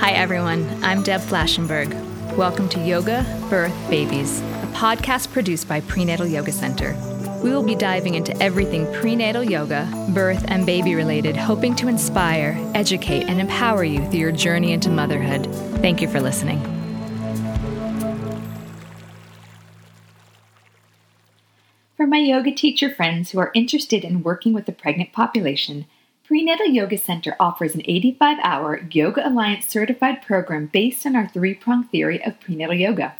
Hi, everyone. I'm Deb Flashenberg. Welcome to Yoga, Birth, Babies, a podcast produced by Prenatal Yoga Center. We will be diving into everything prenatal yoga, birth, and baby related, hoping to inspire, educate, and empower you through your journey into motherhood. Thank you for listening. For my yoga teacher friends who are interested in working with the pregnant population, Prenatal Yoga Center offers an 85 hour Yoga Alliance certified program based on our three prong theory of prenatal yoga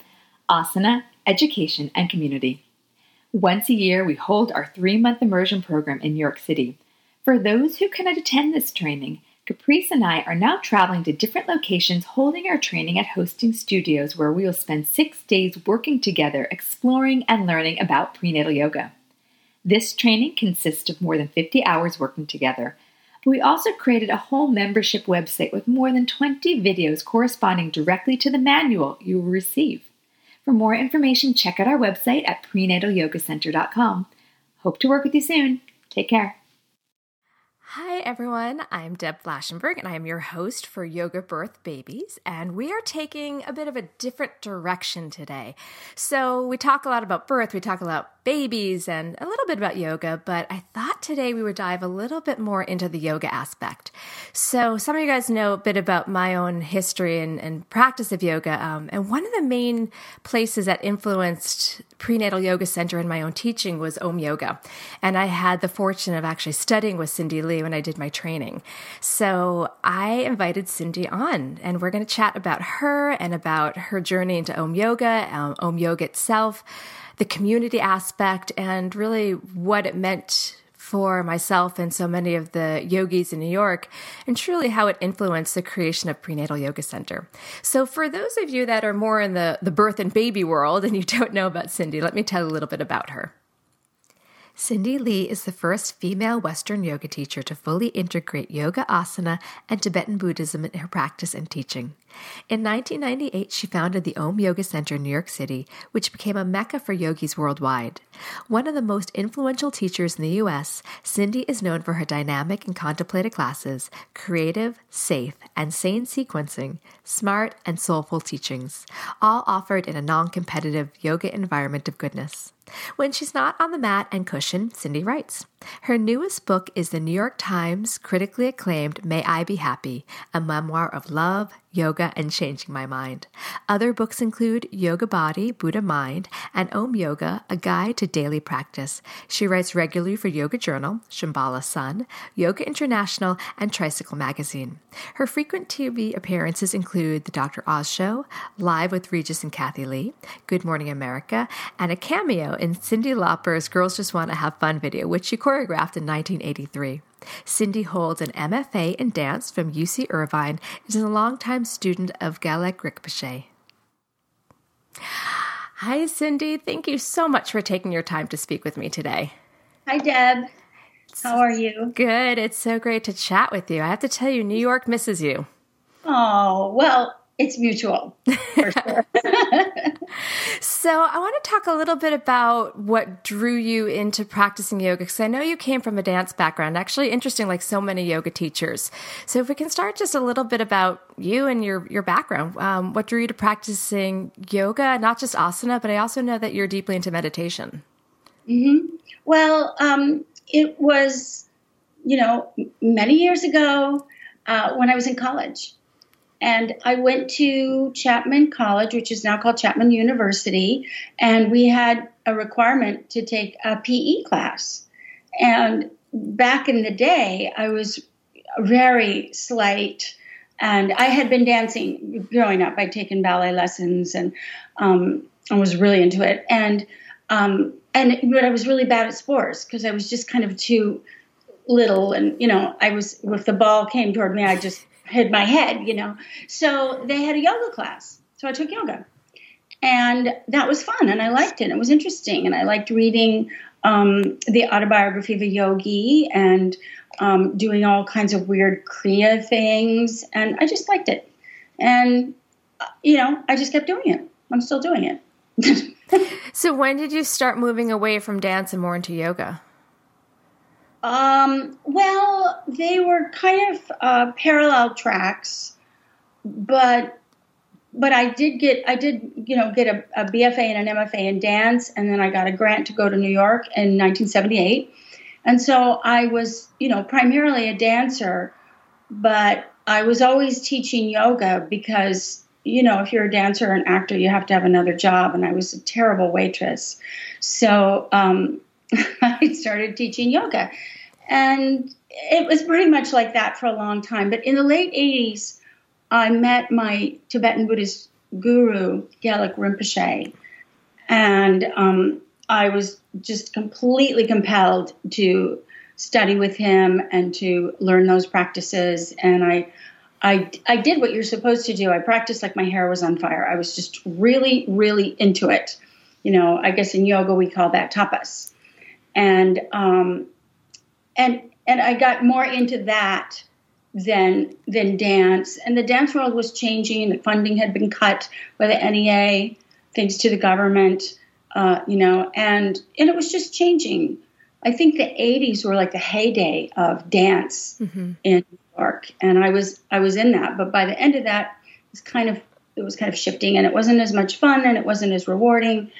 asana, education, and community. Once a year, we hold our three month immersion program in New York City. For those who cannot attend this training, Caprice and I are now traveling to different locations holding our training at hosting studios where we will spend six days working together, exploring and learning about prenatal yoga. This training consists of more than 50 hours working together. But we also created a whole membership website with more than 20 videos corresponding directly to the manual you will receive. For more information, check out our website at prenatalyogacenter.com. Hope to work with you soon. Take care. Hi, everyone. I'm Deb Flashenberg, and I am your host for Yoga Birth Babies. And we are taking a bit of a different direction today. So, we talk a lot about birth, we talk a lot babies and a little bit about yoga, but I thought today we would dive a little bit more into the yoga aspect. So, some of you guys know a bit about my own history and, and practice of yoga. Um, and one of the main places that influenced prenatal yoga center in my own teaching was Om Yoga. And I had the fortune of actually studying with Cyndi Lee when I did my training. So, I invited Cyndi on, and we're going to chat about her and about her journey into Om Yoga, um, Om Yoga itself the community aspect and really what it meant for myself and so many of the yogis in New York, and truly how it influenced the creation of Prenatal Yoga Center. So, for those of you that are more in the, the birth and baby world and you don't know about Cyndi, let me tell you a little bit about her. Cyndi Lee is the first female Western yoga teacher to fully integrate yoga asana and Tibetan Buddhism in her practice and teaching. In 1998, she founded the Om Yoga Center in New York City, which became a mecca for yogis worldwide. One of the most influential teachers in the U.S., Cyndi is known for her dynamic and contemplative classes, creative, safe, and sane sequencing, smart and soulful teachings, all offered in a non competitive yoga environment of goodness. When she's not on the mat and cushion, Cyndi writes. Her newest book is the New York Times critically acclaimed May I Be Happy, a memoir of love, yoga, and changing my mind. Other books include Yoga Body, Buddha Mind, and Om Yoga, a guide to daily practice. She writes regularly for Yoga Journal, Shambhala Sun, Yoga International, and Tricycle Magazine. Her frequent TV appearances include The Dr. Oz Show, Live with Regis and Kathie Lee, Good Morning America, and a cameo in Cyndi Lauper's Girls Just Want to Have Fun video, which she choreographed in 1983. Cyndi holds an MFA in dance from UC Irvine and is a longtime student of Gelek Rinpoche. Hi, Cyndi. Thank you so much for taking your time to speak with me today. Hi, Deb. How are you? Good. It's so great to chat with you. I have to tell you, New York misses you. Oh, well, it's mutual for sure. so, I want to talk a little bit about what drew you into practicing yoga because I know you came from a dance background. Actually, interesting, like so many yoga teachers. So, if we can start just a little bit about you and your your background, um, what drew you to practicing yoga, not just asana, but I also know that you're deeply into meditation. Mm-hmm. Well, um, it was, you know, many years ago uh, when I was in college. And I went to Chapman College, which is now called Chapman University, and we had a requirement to take a PE class. And back in the day, I was very slight, and I had been dancing growing up. I'd taken ballet lessons, and um, I was really into it. And um, and but I was really bad at sports because I was just kind of too little, and you know, I was if the ball came toward me, I just hid my head, you know. So they had a yoga class. So I took yoga. And that was fun and I liked it. It was interesting. And I liked reading um, the autobiography of a yogi and um, doing all kinds of weird Kriya things. And I just liked it. And, uh, you know, I just kept doing it. I'm still doing it. so when did you start moving away from dance and more into yoga? Um, well, they were kind of uh, parallel tracks. but but I did get I did you know get a, a, BFA and an MFA in dance, and then I got a grant to go to New York in 1978, and so I was you know primarily a dancer, but I was always teaching yoga because you know if you're a dancer or an actor you have to have another job, and I was a terrible waitress, so um, I started teaching yoga, and it was pretty much like that for a long time. But in the late 80s I met my Tibetan Buddhist guru, Gelek Rinpoche, and um, I was just completely compelled to study with him and to learn those practices. And I, I, I did what you're supposed to do. I practiced like my hair was on fire. I was just really, really into it. You know, I guess in yoga we call that tapas, and um, and and I got more into that than than dance. And the dance world was changing. The funding had been cut by the NEA, thanks to the government, uh, you know, and and it was just changing. I think the '80s were like the heyday of dance mm-hmm. in New York, and I was I was in that. But by the end of that, it was kind of it was kind of shifting, and it wasn't as much fun, and it wasn't as rewarding.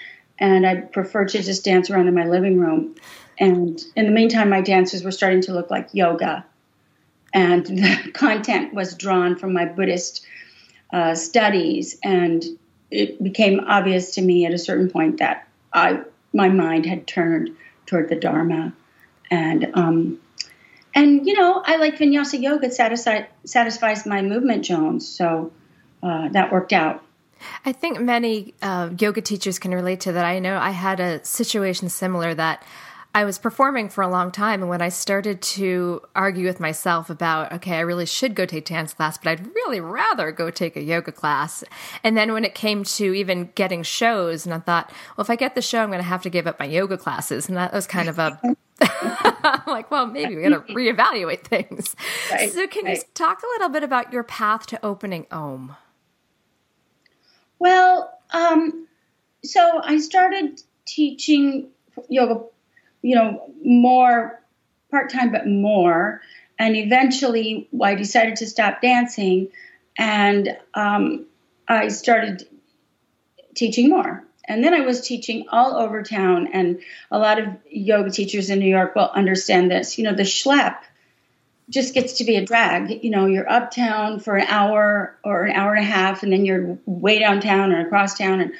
And I preferred to just dance around in my living room. And in the meantime, my dances were starting to look like yoga. And the content was drawn from my Buddhist uh, studies, and it became obvious to me at a certain point that I my mind had turned toward the Dharma, and um, and you know I like Vinyasa yoga. Satisfies satisfies my movement Jones, so uh, that worked out. I think many uh, yoga teachers can relate to that. I know I had a situation similar that I was performing for a long time. And when I started to argue with myself about, okay, I really should go take dance class, but I'd really rather go take a yoga class. And then when it came to even getting shows, and I thought, well, if I get the show, I'm going to have to give up my yoga classes. And that was kind of a, like, well, maybe we got to reevaluate things. Right, so, can right. you talk a little bit about your path to opening OM? Well, um, so I started teaching yoga you know, more part time, but more. And eventually, I decided to stop dancing, and um, I started teaching more. And then I was teaching all over town, and a lot of yoga teachers in New York will understand this. You know, the schlep just gets to be a drag. You know, you're uptown for an hour or an hour and a half, and then you're way downtown or across town. And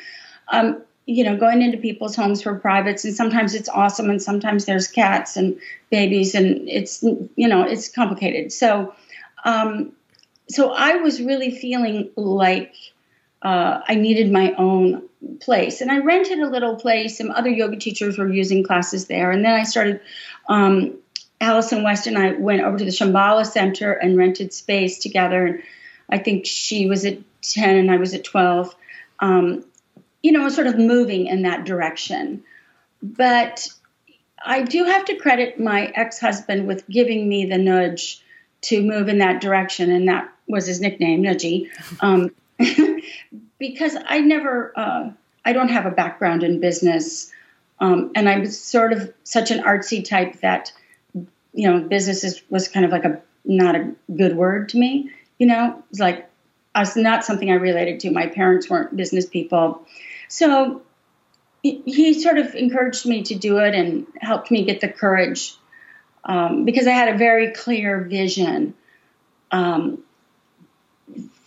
um, you know, going into people's homes for privates, and sometimes it's awesome, and sometimes there's cats and babies, and it's you know it's complicated. So, um, so I was really feeling like uh, I needed my own place, and I rented a little place. Some other yoga teachers were using classes there, and then I started. Um, Allison West and I went over to the Shambhala Center and rented space together, and I think she was at ten and I was at twelve. Um, you know, sort of moving in that direction. But I do have to credit my ex husband with giving me the nudge to move in that direction, and that was his nickname, Nudgy, um, because I never, uh, I don't have a background in business, um, and I'm sort of such an artsy type that, you know, business is, was kind of like a not a good word to me. You know, it's like it's not something I related to. My parents weren't business people. So he sort of encouraged me to do it and helped me get the courage um, because I had a very clear vision. Um,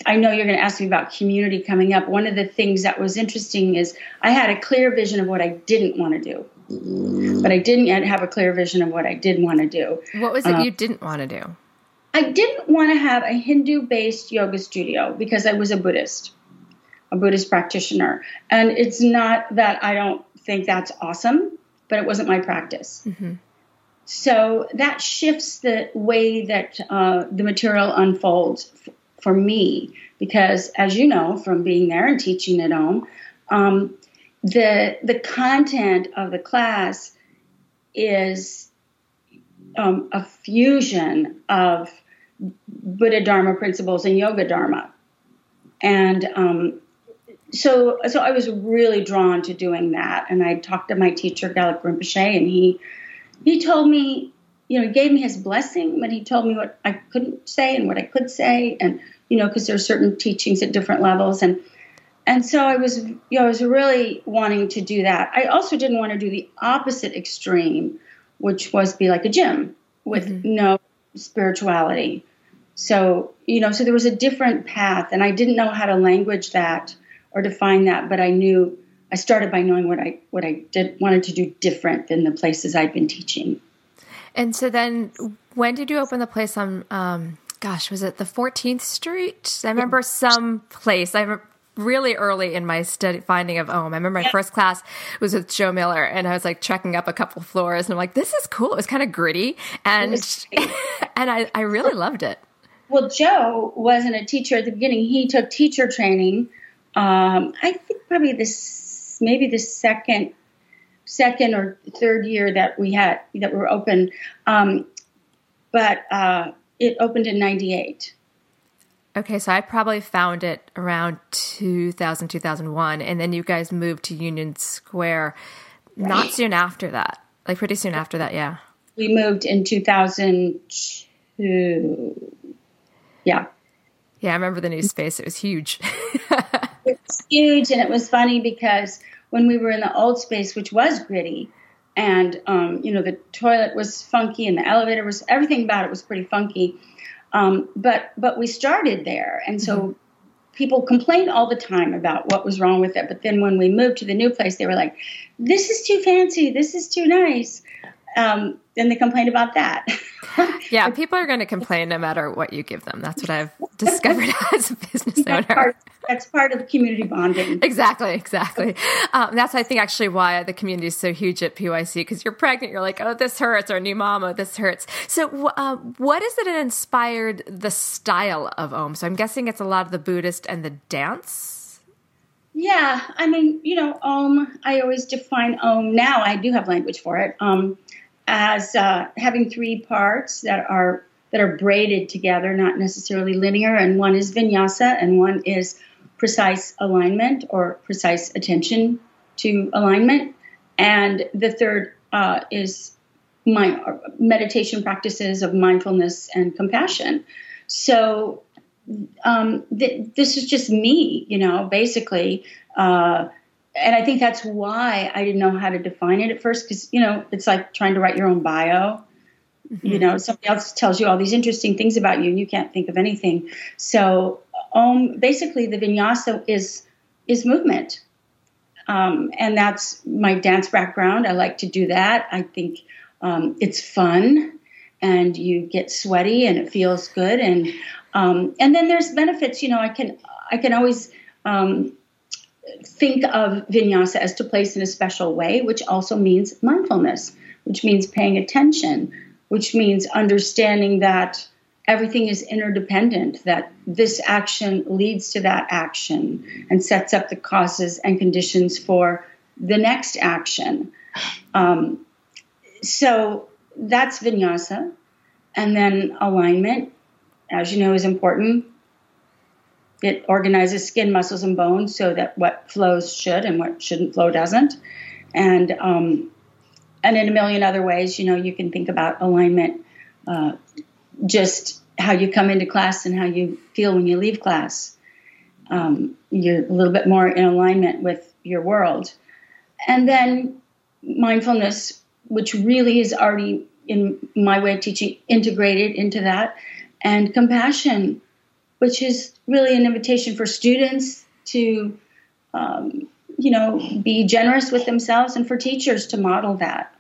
I know you're going to ask me about community coming up. One of the things that was interesting is I had a clear vision of what I didn't want to do, but I didn't yet have a clear vision of what I did want to do. What was it um, you didn't want to do? I didn't want to have a Hindu based yoga studio because I was a Buddhist a Buddhist practitioner. And it's not that I don't think that's awesome, but it wasn't my practice. Mm-hmm. So that shifts the way that uh, the material unfolds f- for me, because as you know from being there and teaching at Om, um, the the content of the class is um, a fusion of Buddha Dharma principles and Yoga Dharma, and um, so so I was really drawn to doing that, and I talked to my teacher Gelek Rinpoche, and he he told me, you know, he gave me his blessing, but he told me what I couldn't say and what I could say, and you know, because there are certain teachings at different levels. And and so I was, you know, I was really wanting to do that. I also didn't want to do the opposite extreme, which was be like a gym with mm-hmm. no spirituality. So, you know, so there was a different path, and I didn't know how to language that or define that, but I knew I started by knowing what I what I did wanted to do different than the places I'd been teaching. And so then, when did you open the place on? Um, gosh, was it the 14th Street? I remember some place. I really early in my study finding of Om. I remember my first class was with Joe Miller, and I was like checking up a couple floors, and I'm like, this is cool. It was kind of gritty, and and I, I really loved it. Well, Joe wasn't a teacher at the beginning. He took teacher training. Um, I think probably this maybe the second second or third year that we had that we were open, um, but uh, it opened in '98. Okay, so I probably found it around 2000, 2001, and then you guys moved to Union Square not soon after that. Like pretty soon after that, yeah. We moved in 2002. Yeah. Yeah, I remember the new space. It was huge. it was huge, and it was funny because when we were in the old space, which was gritty, and um, you know the toilet was funky, and the elevator was everything about it was pretty funky um, but but we started there, and so mm-hmm. people complained all the time about what was wrong with it. But then when we moved to the new place, they were like, "This is too fancy. This is too nice." Um, then they complain about that. yeah, people are going to complain no matter what you give them. That's what I've discovered as a business owner that's part of community bonding. Exactly, exactly. Um, that's I think actually why the community is so huge at PYC because you're pregnant, you're like, oh, this hurts, or new mama, this hurts. So, uh, what is it that inspired the style of Om? So, I'm guessing it's a lot of the Buddhist and the dance. Yeah, I mean, you know, Om. I always define Om. Now I do have language for it. Um, as uh, having three parts that are that are braided together, not necessarily linear. And one is vinyasa, and one is precise alignment or precise attention to alignment. And the third uh, is my meditation practices of mindfulness and compassion. So um, th- this is just me, you know, basically. Uh, and I think that's why I didn't know how to define it at first, because you know it's like trying to write your own bio. Mm-hmm. You know, somebody else tells you all these interesting things about you, and you can't think of anything. So Om, basically, the vinyasa is is movement, um, and that's my dance background. I like to do that. I think um, it's fun, and you get sweaty, and it feels good, and um, and then there's benefits. You know, I can I can always um, think of vinyasa as to place in a special way, which also means mindfulness, which means paying attention, which means understanding that everything is interdependent, that this action leads to that action and sets up the causes and conditions for the next action. Um, so that's vinyasa. And then alignment, as you know, is important. It organizes skin, muscles, and bones so that what flows should and what shouldn't flow doesn't. And um, and in a million other ways, you know, you can think about alignment uh, just how you come into class and how you feel when you leave class. Um, you're a little bit more in alignment with your world. And then mindfulness, which really is already, in my way of teaching, integrated into that. And compassion, which is really an invitation for students to, um, you know, be generous with themselves and for teachers to model that.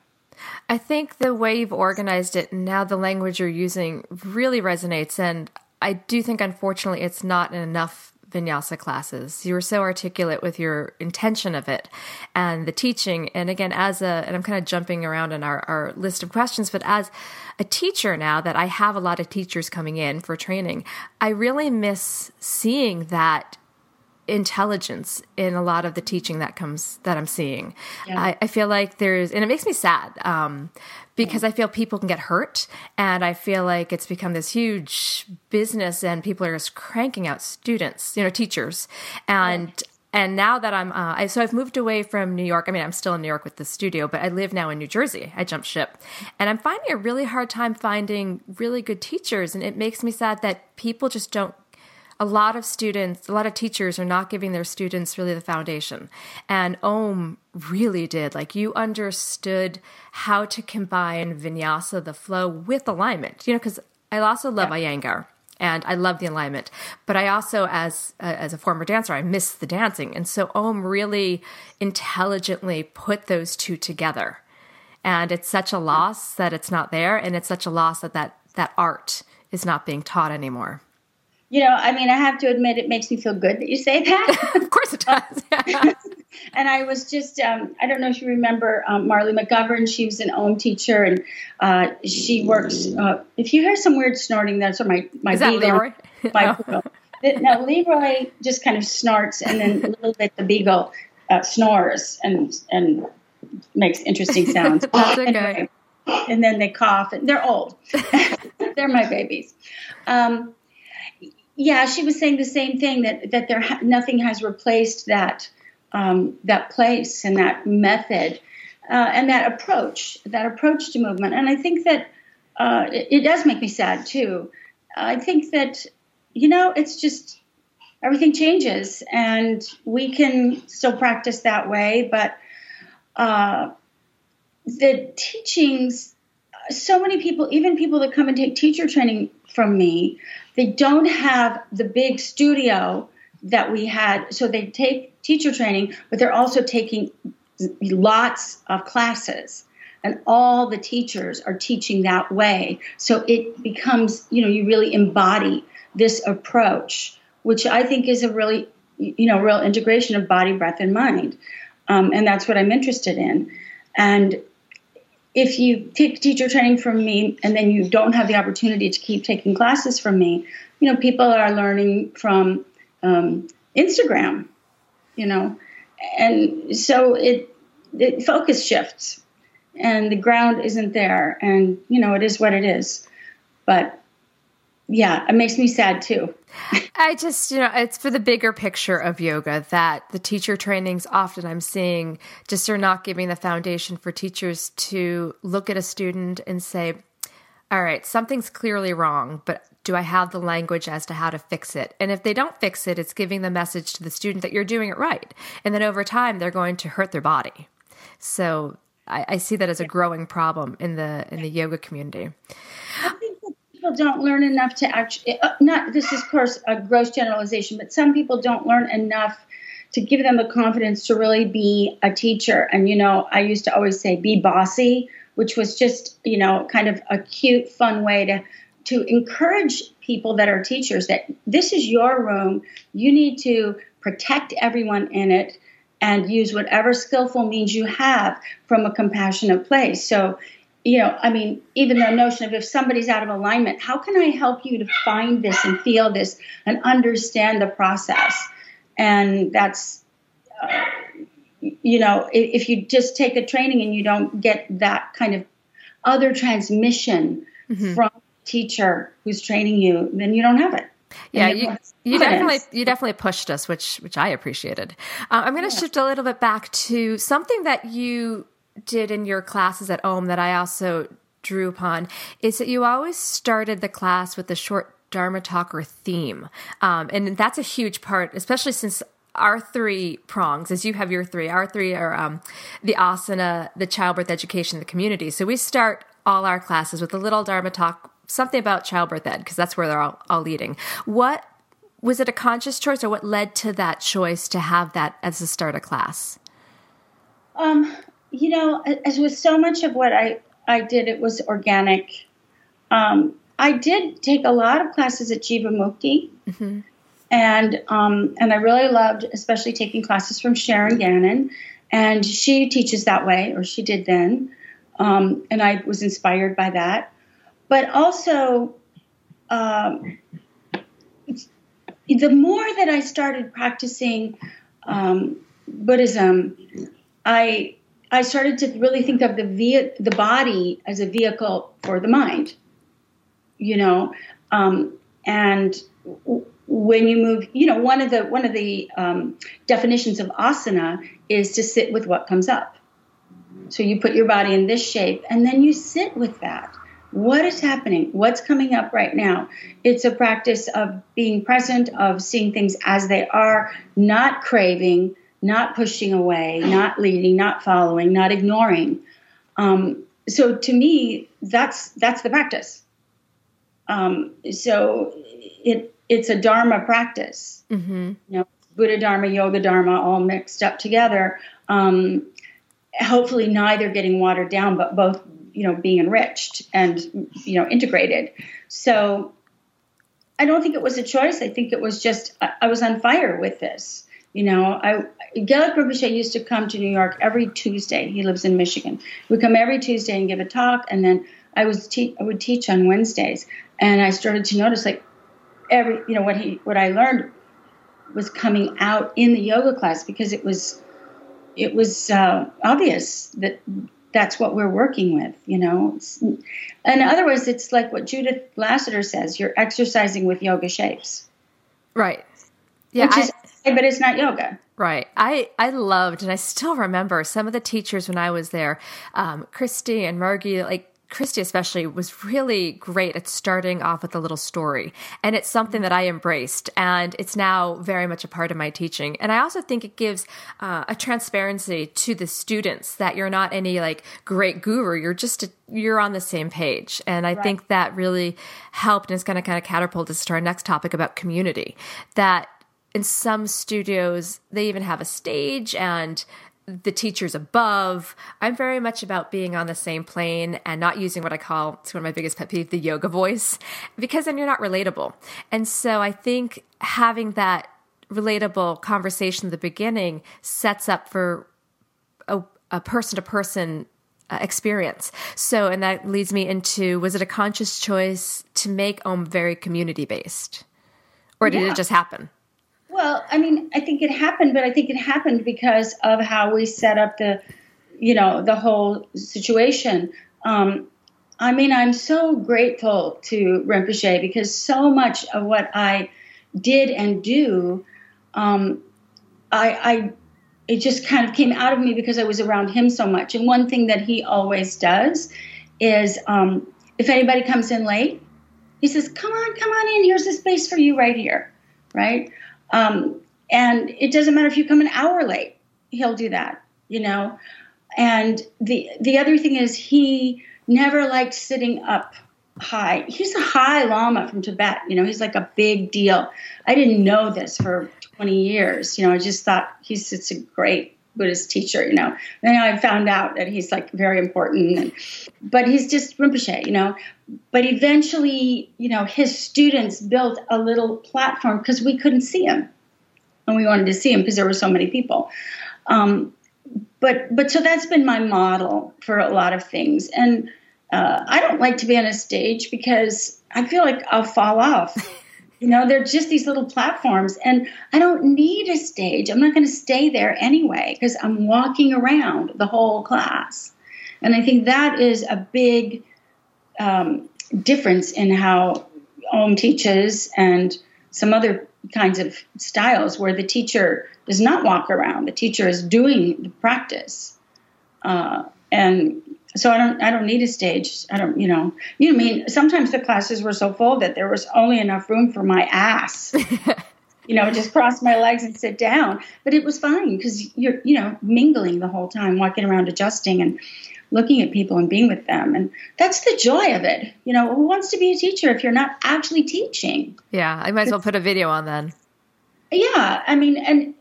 I think the way you've organized it and now the language you're using really resonates. And I do think, unfortunately, it's not enough vinyasa classes. You were so articulate with your intention of it and the teaching. And again, as a, and I'm kind of jumping around in our, our list of questions, but as a teacher now that I have a lot of teachers coming in for training, I really miss seeing that intelligence in a lot of the teaching that comes that I'm seeing. Yeah. I, I, feel like there's, and it makes me sad um, because. I feel people can get hurt, and I feel like it's become this huge business, and people are just cranking out students, you know, teachers, and. Yeah. And now that I'm, uh, I, so I've moved away from New York. I mean, I'm still in New York with the studio, but I live now in New Jersey. I jumped ship, and I'm finding a really hard time finding really good teachers, and it makes me sad that people just don't a lot of students, a lot of teachers are not giving their students really the foundation. And Om really did. Like you understood how to combine vinyasa, the flow, with alignment. You know, because I also love yeah. Iyengar and I love the alignment. But I also, as uh, as a former dancer, I miss the dancing, and so Om really intelligently put those two together. And it's such a loss that it's not there, and it's such a loss that that, that art is not being taught anymore. You know, I mean, I have to admit, it makes me feel good that you say that. of course, it does. and I was just, um, I don't know if you remember um, Marley McGovern. She was an OM teacher, and uh, she works. Uh, if you hear some weird snorting, that's my my Is that beagle, Leroy? My no, Leroy just kind of snorts, and then a little bit the beagle uh, snores and and makes interesting sounds. that's okay. Anyway, and then they cough, and they're old. they're my babies. Um, yeah, she was saying the same thing that that there ha- nothing has replaced that um, that place and that method uh, and that approach, that approach to movement. And I think that uh, it, it, does make me sad too. I think that you know it's just everything changes, and we can still practice that way, but uh, the teachings. So many people, even people that come and take teacher training from me, they don't have the big studio that we had. So they take teacher training, but they're also taking lots of classes. And all the teachers are teaching that way. So it becomes, you know, you really embody this approach, which I think is a really, you know, real integration of body, breath, and mind. Um, and that's what I'm interested in. And if you take teacher training from me and then you don't have the opportunity to keep taking classes from me, you know, people are learning from um, Instagram, you know, and so it, it focus shifts and the ground isn't there and you know it is what it is. But yeah it makes me sad too i just you know it's for the bigger picture of yoga that the teacher trainings often i'm seeing just are not giving the foundation for teachers to look at a student and say all right something's clearly wrong but do I have the language as to how to fix it? And if they don't fix it, it's giving the message to the student that you're doing it right. And then over time, they're going to hurt their body. So I, I see that as a growing problem in the in the yoga community. People don't learn enough to actually. Uh, not this is, of course, a gross generalization, but some people don't learn enough to give them the confidence to really be a teacher. And you know, I used to always say, "Be bossy," which was just you know, kind of a cute, fun way to to encourage people that are teachers that this is your room. You need to protect everyone in it and use whatever skillful means you have from a compassionate place. So, you know, I mean, even the notion of if somebody's out of alignment, how can I help you to find this and feel this and understand the process? And that's, uh, you know, if, if you just take a training and you don't get that kind of other transmission mm-hmm. from teacher who's training you, then you don't have it. Yeah, you, you definitely you definitely pushed us, which which I appreciated. Uh, I'm going to yeah. shift a little bit back to something that you did in your classes at Om that I also drew upon is that you always started the class with a short Dharma talk or theme, um, and that's a huge part, especially since our three prongs, as you have your three, our three are um, the asana, the childbirth education, the community. So we start all our classes with a little Dharma talk something about childbirth ed because that's where they're all, all leading. What was it a conscious choice or what led to that choice to have that as the start of class? Um, you know, as with so much of what I, I did, it was organic. Um, I did take a lot of classes at Jivamukti. Mm-hmm. And um, and I really loved, especially taking classes from Sharon Gannon, and she teaches that way, or she did then, um, and I was inspired by that but also um, the more that I started practicing um, Buddhism, I I started to really think of the via, the body as a vehicle for the mind. You know, um, and when you move, you know, one of the one of the um, definitions of asana is to sit with what comes up. So you put your body in this shape, and then you sit with that what is happening? What's coming up right now? It's a practice of being present, of seeing things as they are, not craving, not pushing away, not leading, not following, not ignoring. Um, so to me, that's that's the practice. Um, so it it's a dharma practice. Mm-hmm. You know, Buddha Dharma, Yoga Dharma, all mixed up together. Um, hopefully, neither getting watered down, but both you know being enriched and you know integrated. So I don't think it was a choice. I think it was just I, I was on fire with this. You know, I Gelek Rinpoche used to come to New York every Tuesday. He lives in Michigan. We come every Tuesday and give a talk, and then I was te- I would teach on Wednesdays, and I started to notice like every you know what he what I learned was coming out in the yoga class because it was it was uh, obvious that that's what we're working with, you know. It's, in other words, it's like what Judith Lasater says: you're exercising with yoga shapes, right? Yeah, which I, is, but it's not yoga. Right. I, I loved, and I still remember some of the teachers when I was there, um, Christy and Margie, like Christy especially was really great at starting off with a little story. And it's something that I embraced and it's now very much a part of my teaching. And I also think it gives uh, a transparency to the students that you're not any like great guru. You're just, a, you're on the same page. And I right. think that really helped and it's going to kind of catapult us to our next topic about community that in some studios they even have a stage and the teachers above. I'm very much about being on the same plane and not using what I call, it's one of my biggest pet peeves, the yoga voice, because then you're not relatable. And so I think having that relatable conversation at the beginning sets up for a person to person experience. So, and that leads me into was it a conscious choice to make Om very community based? Or did yeah. it just happen? Well, I mean, I think it happened, but I think it happened because of how we set up the, you know, the whole situation. Um, I mean, I'm so grateful to Rinpoche because so much of what I did and do, um, I, I, it just kind of came out of me because I was around him so much. And one thing that he always does is, um, if anybody comes in late, he says, "Come on, come on in. Here's a space for you right here." Right? Um, and it doesn't matter if you come an hour late, he'll do that, you know. And the the other thing is he never liked sitting up high. He's a high lama from Tibet, you know, he's like a big deal. I didn't know this for 20 years, you know, I just thought he's it's a great Buddhist teacher, you know. And I found out that he's like very important, and, but he's just Rinpoche, you know. But eventually, you know, his students built a little platform because we couldn't see him, and we wanted to see him because there were so many people. Um, but but so that's been my model for a lot of things, and uh, I don't like to be on a stage because I feel like I'll fall off. You know, they're just these little platforms, and I don't need a stage. I'm not going to stay there anyway because I'm walking around the whole class. And I think that is a big um, difference in how Om teaches and some other kinds of styles where the teacher does not walk around. The teacher is doing the practice. Uh, and so I don't I don't need a stage. I don't you know you know, I mean sometimes the classes were so full that there was only enough room for my ass. you know, just cross my legs and sit down. But it was fine because you're you know mingling the whole time, walking around, adjusting, and looking at people and being with them. And that's the joy of it. You know, who wants to be a teacher if you're not actually teaching? Yeah, I might as well put a video on then. Yeah, I mean, and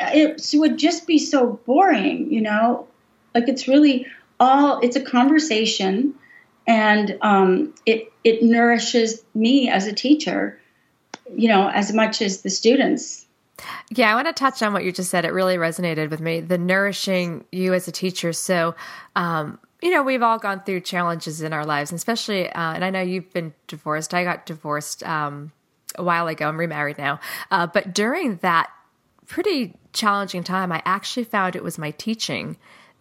it would just be so boring, you know. Like it's really all it's a conversation and um, it it nourishes me as a teacher you know as much as the students. Yeah i want to touch on what you just said. It really resonated with me the nourishing you as a teacher. So um, you know we've all gone through challenges in our lives especially uh, and i know you've been divorced. I got divorced um, a while ago. I'm remarried now. Uh, but during that pretty challenging time i actually found it was my teaching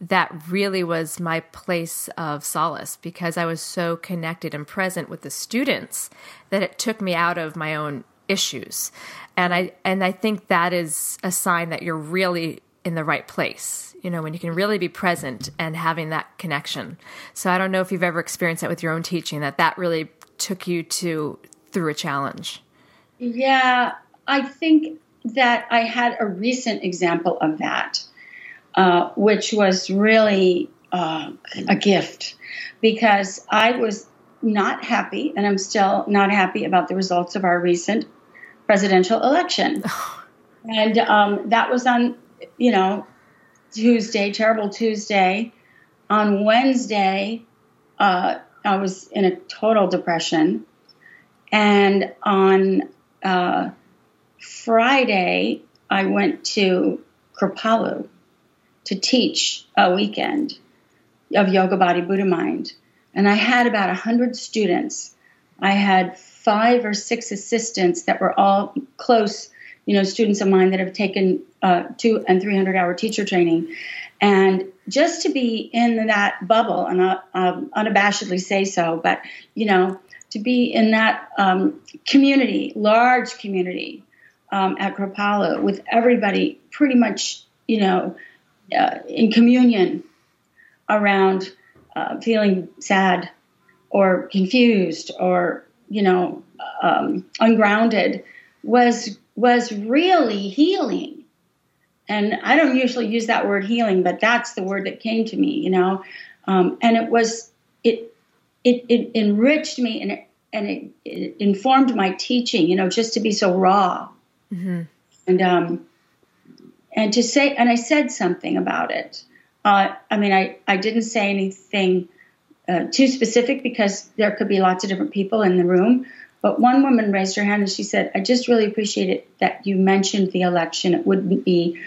that really was my place of solace because I was so connected and present with the students that it took me out of my own issues. And I and I think that is a sign that you're really in the right place. You know, when you can really be present and having that connection. So I don't know if you've ever experienced that with your own teaching that that really took you to through a challenge. Yeah, I think that I had a recent example of that, uh, which was really uh, a gift because I was not happy, and I'm still not happy about the results of our recent presidential election. and um, that was on, you know, Tuesday, terrible Tuesday. On Wednesday, uh, I was in a total depression. And on uh, Friday, I went to Kripalu to teach a weekend of Yoga Body Buddha Mind. And I had about 100 students. I had five or six assistants that were all close, you know, students of mine that have taken uh, two and 300 hour teacher training. And just to be in that bubble, and I'll um, unabashedly say so, but, you know, to be in that um, community, large community um, at Kripalu with everybody pretty much, you know, uh, in communion around uh, feeling sad or confused or you know um, ungrounded was was really healing. And i don't usually use that word healing but that's the word that came to me you know? Um, and it was it it, it enriched me and it, and it, it, informed my teaching you know just to be so raw. Mm-hmm. and um and to say and i said something about it uh, I mean, I, I didn't say anything uh, too specific because there could be lots of different people in the room. But one woman raised her hand and she said, "I just really appreciate it that you mentioned the election. It wouldn't be,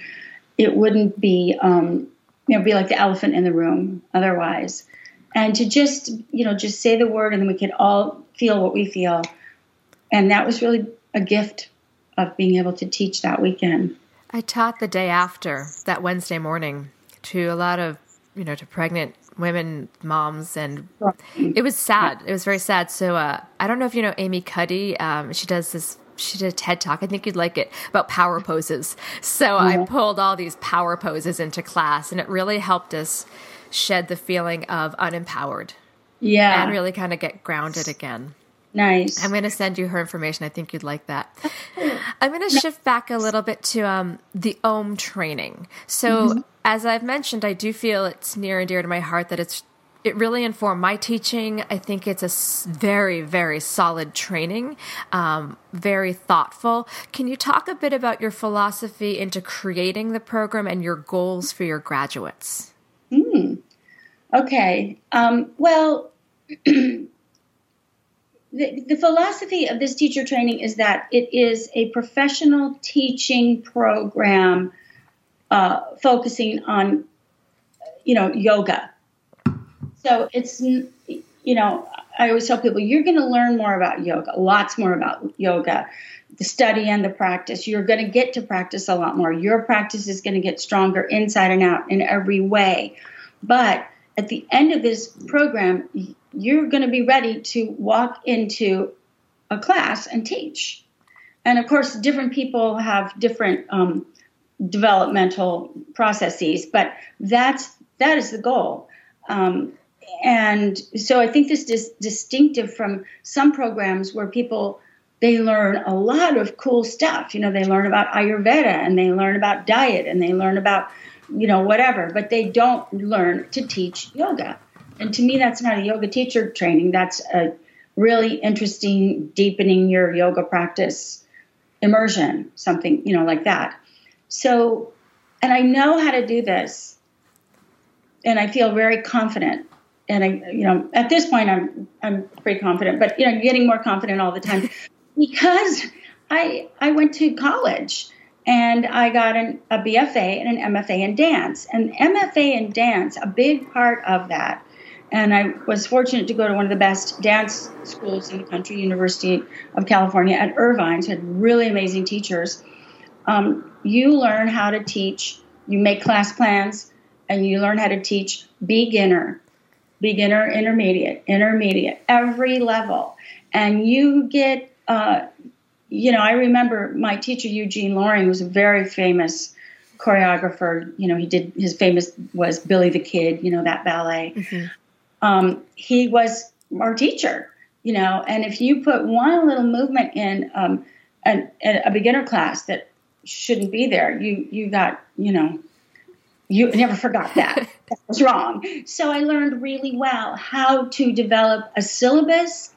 it wouldn't be, um, you know, be like the elephant in the room otherwise." And to just, you know, just say the word and then we could all feel what we feel. And that was really a gift of being able to teach that weekend. I taught the day after that Wednesday morning to a lot of you know to pregnant women moms and it was sad it was very sad so uh, i don't know if you know amy cuddy um, she does this she did a TED talk. I think you'd like it about power poses. So yeah. I pulled all these power poses into class, and it really helped us shed the feeling of unempowered. Yeah, and really kind of get grounded again. Nice. I'm going to send you her information. I think you'd like that. I'm going to shift back a little bit to um, the OM training. So, mm-hmm. as I've mentioned, I do feel it's near and dear to my heart that it's it really informed my teaching. I think it's a very, very solid training, um, very thoughtful. Can you talk a bit about your philosophy into creating the program and your goals for your graduates? Mm. Okay. Um, well, the, philosophy of this teacher training is that it is a professional teaching program uh, focusing on, you know, yoga. So it's, you know, I always tell people you're going to learn more about yoga, lots more about yoga, the study and the practice. You're going to get to practice a lot more. Your practice is going to get stronger inside and out in every way. But at the end of this program, you're going to be ready to walk into a class and teach. And of course, different people have different um, developmental processes, but that's that is the goal. Um, and so I think this is distinctive from some programs where people they learn a lot of cool stuff. You know, they learn about Ayurveda and they learn about diet and they learn about you know whatever, but they don't learn to teach yoga. And to me, that's not a yoga teacher training. That's a really interesting deepening your yoga practice immersion, something, you know, like that. So, and I know how to do this. And I feel very confident. And I, you know, at this point, I'm, I'm pretty confident, but, you know, getting more confident all the time because I, I went to college and I got an, a BFA and an MFA in dance. And MFA in dance, a big part of that and I was fortunate to go to one of the best dance schools in the country, University of California at Irvine. So had really amazing teachers. Um, you learn how to teach. You make class plans, and you learn how to teach beginner, beginner, intermediate, intermediate, every level, and you get. Uh, you know, I remember my teacher Eugene Loring was a very famous choreographer. You know, he did his famous was Billy the Kid. You know that ballet. Mm-hmm. Um, he was our teacher. You know, and if you put one little movement in um, an, a beginner class that shouldn't be there, you you got you know you never forgot that. that was wrong. So I learned really well how to develop a syllabus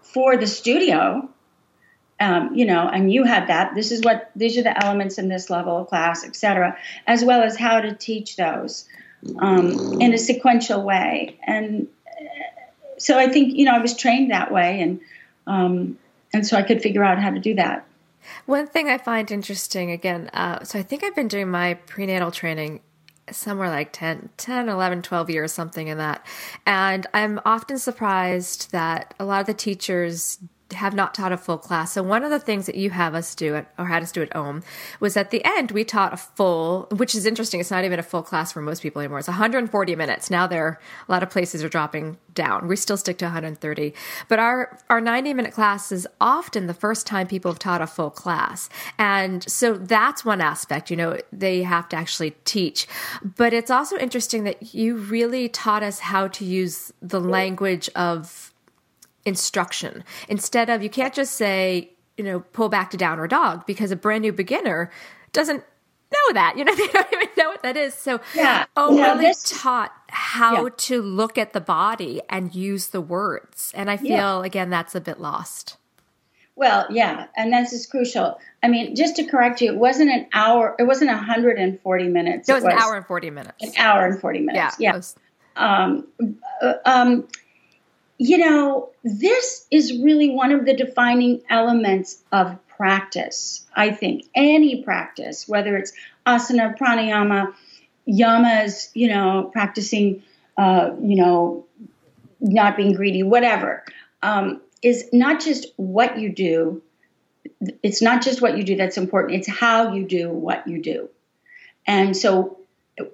for the studio. Um, you know, and you had that. This is what these are the elements in this level of class, etc., as well as how to teach those um, in a sequential way. And uh, so I think you know I was trained that way, and um, and so I could figure out how to do that. One thing I find interesting, again, uh, so I think I've been doing my prenatal training somewhere like 10, 10, 11, 12 years, something in that. And I'm often surprised that a lot of the teachers have not taught a full class. So one of the things that you have us do at, or had us do at Om was at the end, we taught a full, which is interesting. It's not even a full class for most people anymore. It's 140 minutes. Now there, a lot of places are dropping down. We still stick to 130, but our, our 90 minute class is often the first time people have taught a full class. And so that's one aspect, you know, they have to actually teach, but it's also interesting that you really taught us how to use the language of instruction. Instead of you can't just say you know pull back to downward dog because a brand new beginner doesn't know that. You know they don't even know what that is. So yeah. oh yeah, really taught how yeah. to look at the body and use the words. And i feel yeah. again that's a bit lost. Well yeah and this is crucial. I mean just to correct you it wasn't an hour it wasn't 140 minutes it was, it was an hour and 40 minutes. an hour and 40 minutes. Yeah, yeah. Was, um, uh, um, you know, this is really one of the defining elements of practice. I think any practice, whether it's asana, pranayama, yamas, you know, practicing, uh, you know, not being greedy, whatever, um, is not just what you do. It's not just what you do that's important. It's how you do what you do. And so,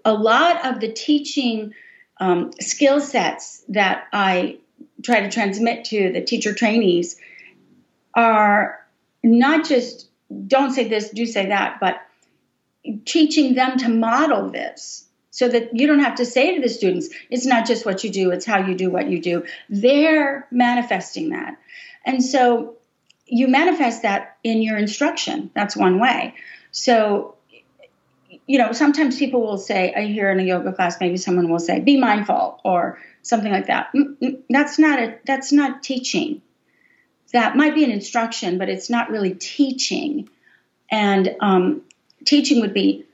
a lot of the teaching um, skill sets that I try to transmit to the teacher trainees are not just don't say this, do say that, but teaching them to model this so that you don't have to say to the students, it's not just what you do, it's how you do what you do. They're manifesting that. And so you manifest that in your instruction. That's one way. So, you know, sometimes people will say, I hear in a yoga class, maybe someone will say, be mindful or something like that. That's not a that's not teaching. That might be an instruction, but it's not really teaching. And um, teaching would be,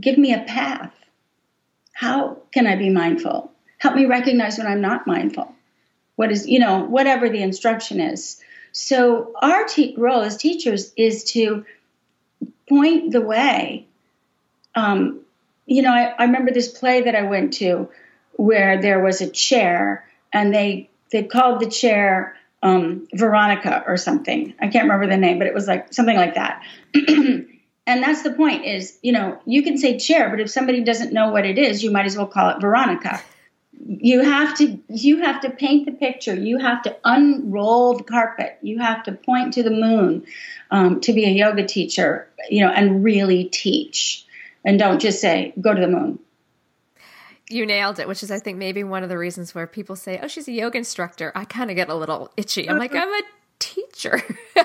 give me a path. How can I be mindful? Help me recognize when I'm not mindful. What is you know whatever the instruction is. So our te- role as teachers is to point the way. Um, you know, I, I remember this play that I went to where there was a chair and they they called the chair um, Veronica or something. I can't remember the name, but it was like something like that. and that's the point is, you know, you can say chair, but if somebody doesn't know what it is, you might as well call it Veronica. You have to you have to paint the picture. You have to unroll the carpet. You have to point to the moon um, to be a yoga teacher, you know, and really teach. And don't just say go to the moon you nailed it, which is, I think, maybe one of the reasons where people say, "Oh, she's a yoga instructor." I kind of get a little itchy. I'm like, I'm a teacher.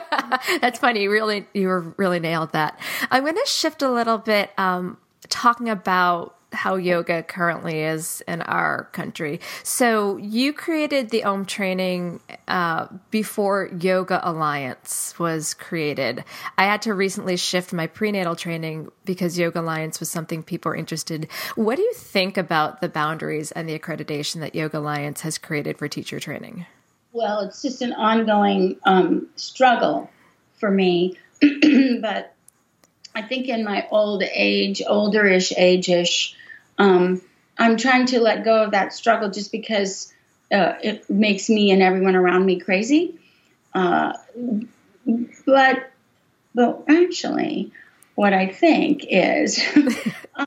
That's funny. You really, you really nailed that. I'm going to shift a little bit, um, talking about how yoga currently is in our country. So you created the Om training uh, before Yoga Alliance was created. I had to recently shift my prenatal training because Yoga Alliance was something people were interested. What do you think about the boundaries and the accreditation that Yoga Alliance has created for teacher training? Well, it's just an ongoing um, struggle for me, but I think in my old age, olderish age-ish, um, I'm trying to let go of that struggle just because uh, it makes me and everyone around me crazy. Uh, but, but actually, what I think is,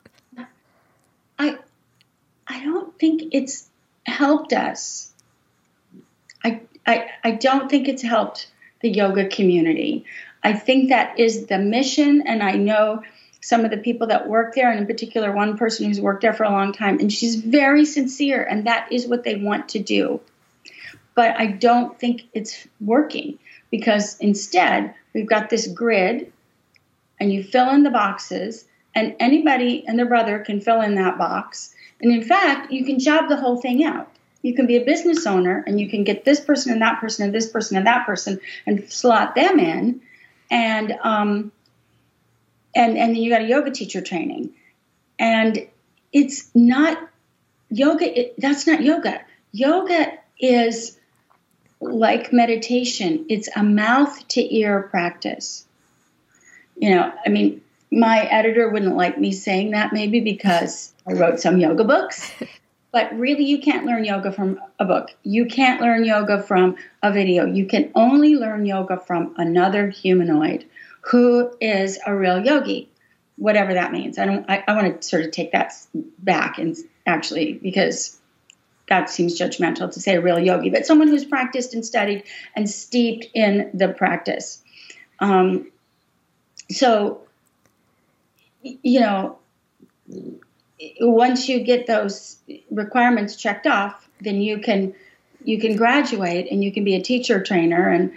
I, I don't think it's helped us. I, I, I don't think it's helped the yoga community. I think that is the mission, and I know some of the people that work there, and in particular, one person who's worked there for a long time, and she's very sincere, and that is what they want to do. But I don't think it's working because instead, we've got this grid, and you fill in the boxes, and anybody and their brother can fill in that box. And in fact, you can job the whole thing out. You can be a business owner and you can get this person and that person and this person and that person and slot them in. And um, and and then you got a yoga teacher training, and it's not yoga. It, that's not yoga. Yoga is like meditation. It's a mouth to ear practice. You know, I mean, my editor wouldn't like me saying that maybe because I wrote some yoga books. But really, you can't learn yoga from a book. You can't learn yoga from a video. You can only learn yoga from another humanoid who is a real yogi, whatever that means. I don't. I, I want to sort of take that back and actually because that seems judgmental to say a real yogi, but someone who's practiced and studied and steeped in the practice. Um, so, you know, once you get those requirements checked off, then you can you can graduate and you can be a teacher trainer and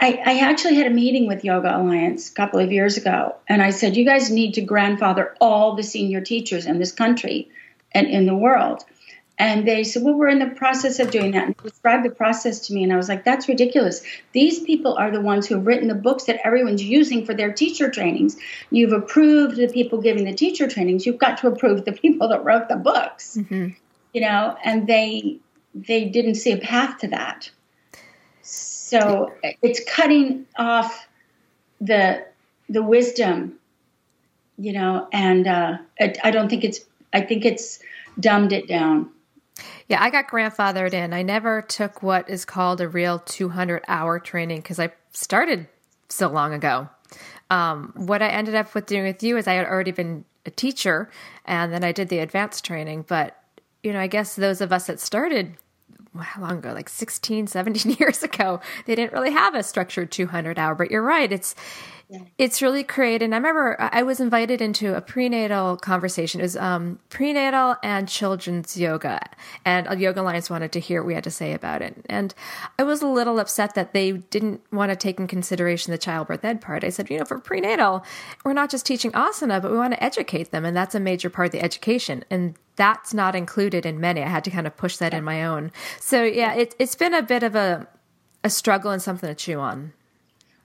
I, I, actually had a meeting with Yoga Alliance a couple of years ago, and I said, You guys need to grandfather all the senior teachers in this country and in the world. And they said, Well, we're in the process of doing that. And described the process to me, and I was like, That's ridiculous. These people are the ones who have written the books that everyone's using for their teacher trainings. You've approved the people giving the teacher trainings, you've got to approve the people that wrote the books. Mm-hmm. You know, and they they didn't see a path to that. So it's cutting off the the wisdom, you know, and uh, I, I don't think it's. I think it's dumbed it down. Yeah, I got grandfathered in. I never took what is called a real 200 hour training because I started so long ago. Um, what I ended up with doing with you is I had already been a teacher and then I did the advanced training. But, you know, I guess those of us that started how long ago like 16 17 years ago they didn't really have a structured 200 hour but you're right it's yeah. it's really created and i remember i was invited into a prenatal conversation it was um, prenatal and children's yoga and a yoga alliance wanted to hear what we had to say about it and i was a little upset that they didn't want to take in consideration the childbirth ed part i said you know for prenatal we're not just teaching asana but we want to educate them and that's a major part of the education and that's not included in many. I had to kind of push that in my own. So yeah, it, it's been a bit of a a struggle and something to chew on.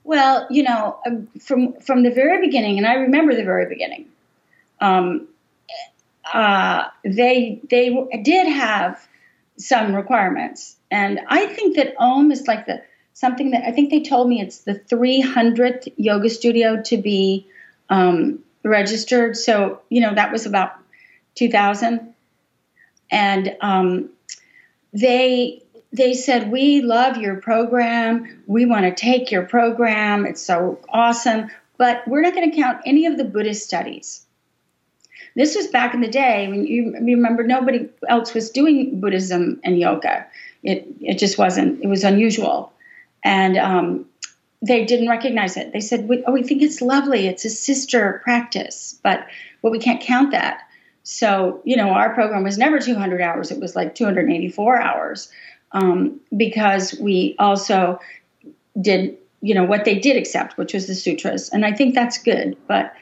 Well, you know, um, from from the very beginning, and I remember the very beginning, um, uh, they they did have some requirements, and I think that Om is like the something that I think they told me it's the 300th yoga studio to be um, registered. So you know that was about 2000, and um, they they said we love your program. We want to take your program. It's so awesome, but we're not going to count any of the Buddhist studies. This was back in the day when you, remember nobody else was doing Buddhism and yoga. It it just wasn't. It was unusual, and um, they didn't recognize it. They said, we, "Oh, we think it's lovely. It's a sister practice, but well, we can't count that." So, you know, our program was never 200 hours, it was like 284 hours um, because we also did, you know, what they did accept, which was the sutras. And I think that's good. But,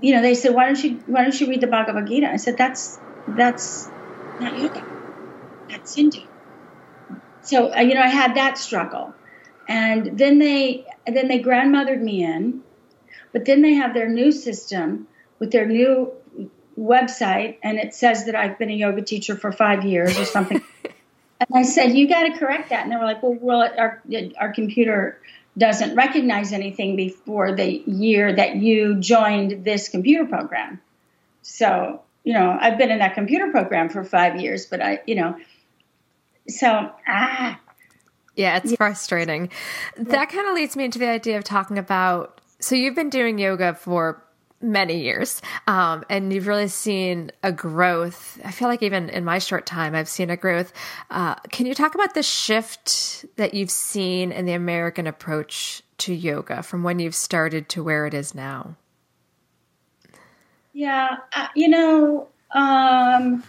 you know, they said, why don't you, why don't you read the Bhagavad Gita? I said, that's, that's not yoga, that's Hindu. So, uh, you know, I had that struggle. And then they, and then they grandmothered me in, but then they have their new system with their new website and it says that I've been a yoga teacher for five years or something. and I said, you got to correct that. And they were like, well, well, our, our computer doesn't recognize anything before the year that you joined this computer program. So, you know, I've been in that computer program for five years, but I, you know, so, ah. Yeah, it's yeah. frustrating. That kind of leads me into the idea of talking about so you've been doing yoga for many years. Um, and you've really seen a growth. I feel like even in my short time, I've seen a growth. Uh, can you talk about the shift that you've seen in the American approach to yoga from when you've started to where it is now? Yeah, uh, you know, um,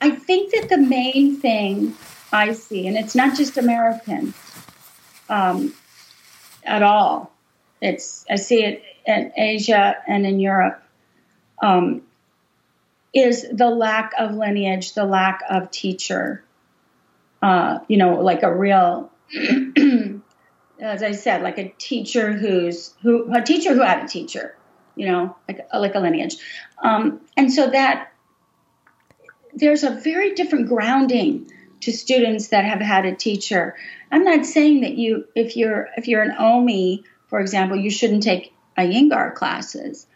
I think that the main thing I see, and it's not just American um, at all. It's I see it in Asia and in Europe. Um, is the lack of lineage, the lack of teacher. Uh, you know, like a real, as I said, like a teacher who's who a teacher who had a teacher. You know, like like a lineage, um, and so that there's a very different grounding to students that have had a teacher. I'm not saying that you, if you're if you're an OMI, for example, you shouldn't take Iyengar classes,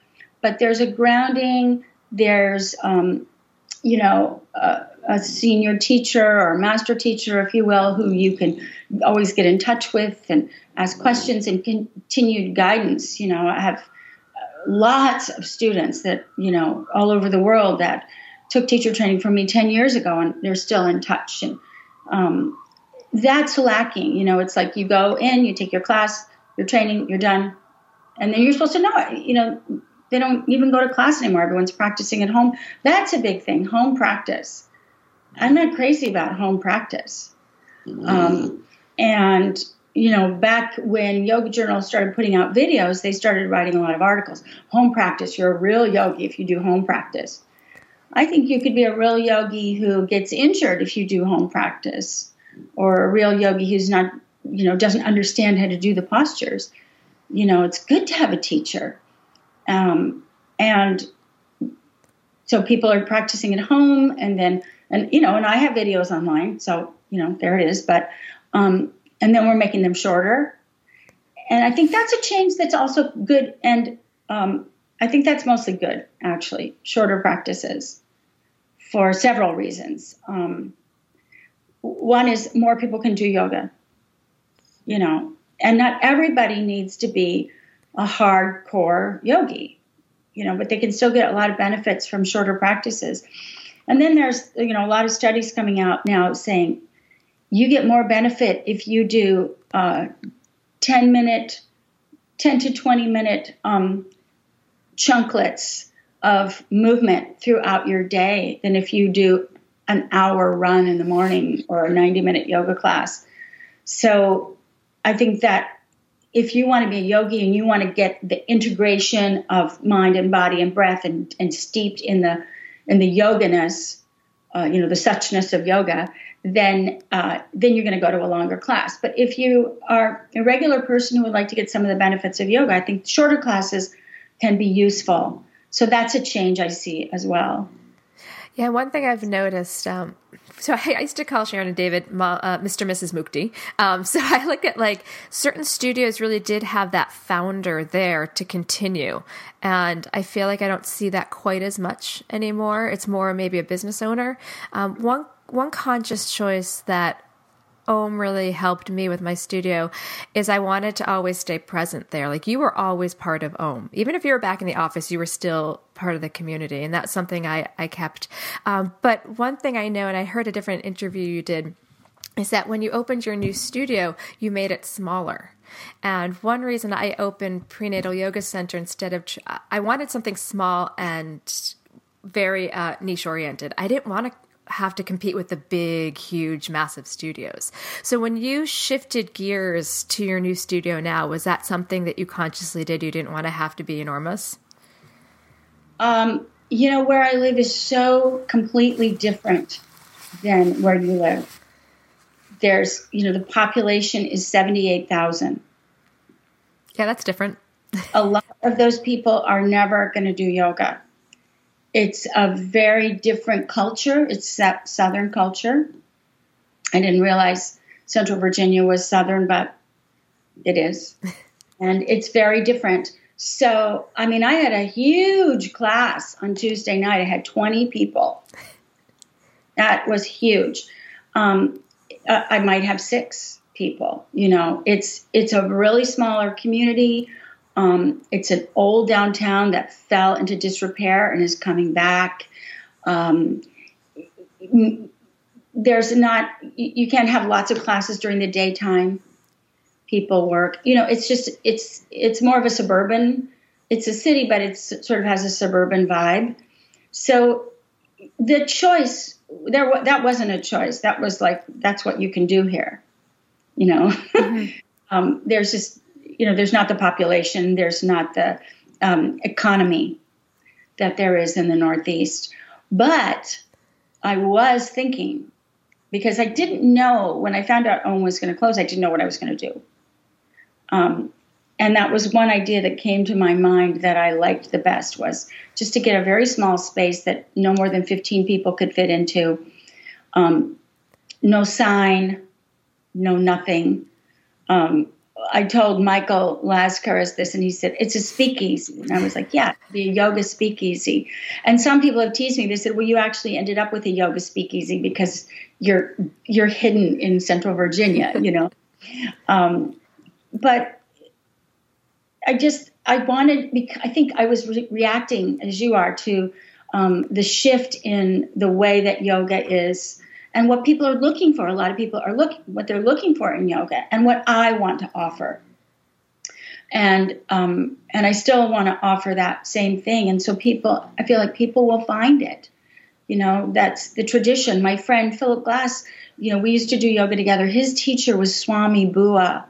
but there's a grounding. There's, um, you know, a, a senior teacher or master teacher, if you will, who you can always get in touch with and ask questions and continued guidance. You know, I have lots of students that you know all over the world that took teacher training from me 10 years ago and they're still in touch. And um, that's lacking. You know, it's like you go in, you take your class, your training, you're done. And then you're supposed to know it. You know, they don't even go to class anymore. Everyone's practicing at home. That's a big thing, home practice. I'm not crazy about home practice. Um, and, you know, back when Yoga Journal started putting out videos, they started writing a lot of articles. Home practice, you're a real yogi if you do home practice. I think you could be a real yogi who gets injured if you do home practice, or a real yogi who's not, you know, doesn't understand how to do the postures. You know, it's good to have a teacher. Um, and so people are practicing at home and then, and, you know, and I have videos online. So, you know, there it is. But, um, and then we're making them shorter. And I think that's a change that's also good. And um, I think that's mostly good, actually, shorter practices for several reasons. Um, one is more people can do yoga, you know, and not everybody needs to be a hardcore yogi, you know, but they can still get a lot of benefits from shorter practices. And then there's, you know, a lot of studies coming out now saying you get more benefit if you do uh, 10 minute, 10 to 20 minute um, chunklets of movement throughout your day than if you do an hour run in the morning or a 90 minute yoga class. So I think that if you want to be a yogi and you want to get the integration of mind and body and breath and, and steeped in the in the yoganess, uh, you know, the suchness of yoga, then uh, then you're going to go to a longer class. But if you are a regular person who would like to get some of the benefits of yoga, I think shorter classes can be useful. So that's a change I see as well. Yeah, one thing I've noticed. Um, so I, I, used to call Sharon and David uh, Mr. Mrs. Mukti. Um, so I look at like certain studios really did have that founder there to continue, and I feel like I don't see that quite as much anymore. It's more maybe a business owner. Um, one one conscious choice that Om really helped me with my studio is I wanted to always stay present there. Like you were always part of Om. Even if you were back in the office, you were still part of the community. And that's something I, I kept. Um, but one thing I know, and I heard a different interview you did, is that when you opened your new studio, you made it smaller. And one reason I opened Prenatal Yoga Center instead of, I wanted something small and very uh, niche oriented. I didn't want to have to compete with the big, huge, massive studios. So when you shifted gears to your new studio now, was that something that you consciously did? You didn't want to have to be enormous? Um, you know, where I live is so completely different than where you live. There's, you know, the population is 78,000. Yeah, that's different. a lot of those people are never going to do yoga. It's a very different culture. It's Southern culture. I didn't realize Central Virginia was Southern, but it is. and it's very different. So, I mean, I had a huge class on Tuesday night. I had 20 people. That was huge. Um, I might have six people. You know, it's it's a really smaller community. Um, it's an old downtown that fell into disrepair and is coming back. Um, there's not, you can't have lots of classes during the daytime. people work. You know, it's just it's it's more of a suburban. It's a city, but it's sort of has a suburban vibe. So the choice there that wasn't a choice. That was like that's what you can do here. You know, mm-hmm. um, there's just you know there's not the population, there's not the um, economy that there is in the Northeast, but I was thinking because I didn't know when I found out Om was going to close, I didn't know what I was going to do. Um, and that was one idea that came to my mind that I liked the best was just to get a very small space that no more than 15 people could fit into. Um, no sign, no nothing. Um, I told Michael Laskaris this, and he said it's a speakeasy, and I was like, "Yeah, the yoga speakeasy." And some people have teased me. They said, "Well, you actually ended up with a yoga speakeasy because you're you're hidden in Central Virginia, you know." um, but I just I wanted. I think I was re- reacting as you are to um, the shift in the way that yoga is and what people are looking for. A lot of people are looking what they're looking for in yoga, and what I want to offer. And um, and I still want to offer that same thing. And so people, I feel like people will find it. You know, that's the tradition. My friend Philip Glass, you know, we used to do yoga together. His teacher was Swami Bua,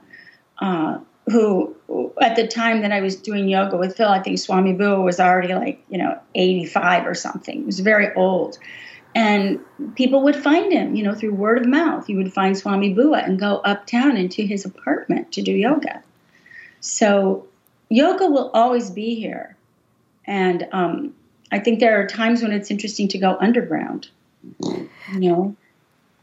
uh, who at the time that I was doing yoga with Phil, I think Swami Bua was already like, you know, 85 or something. He was very old. And people would find him, you know, through word of mouth. You would find Swami Bua and go uptown into his apartment to do yoga. So yoga will always be here. And um, I think there are times when it's interesting to go underground, you know.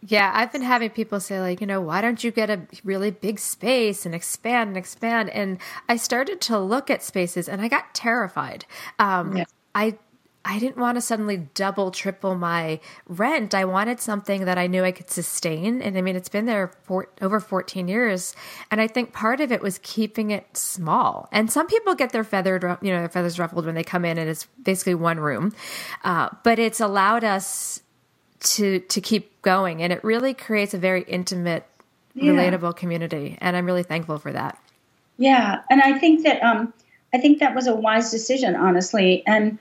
Yeah, I've been having people say, like, you know, why don't you get a really big space and expand and expand? And I started to look at spaces and I got terrified. Um, yeah. I I didn't want to suddenly double, triple my rent. I wanted something that I knew I could sustain. And I mean, it's been there for over 14 years. And I think part of it was keeping it small. And some people get their feathered, you know, their feathers ruffled when they come in and it's basically one room. Uh, but it's allowed us to, to keep going. And it really creates a very intimate, yeah. relatable community. And I'm really thankful for that. Yeah. And I think that, um, I think that was a wise decision, honestly. And,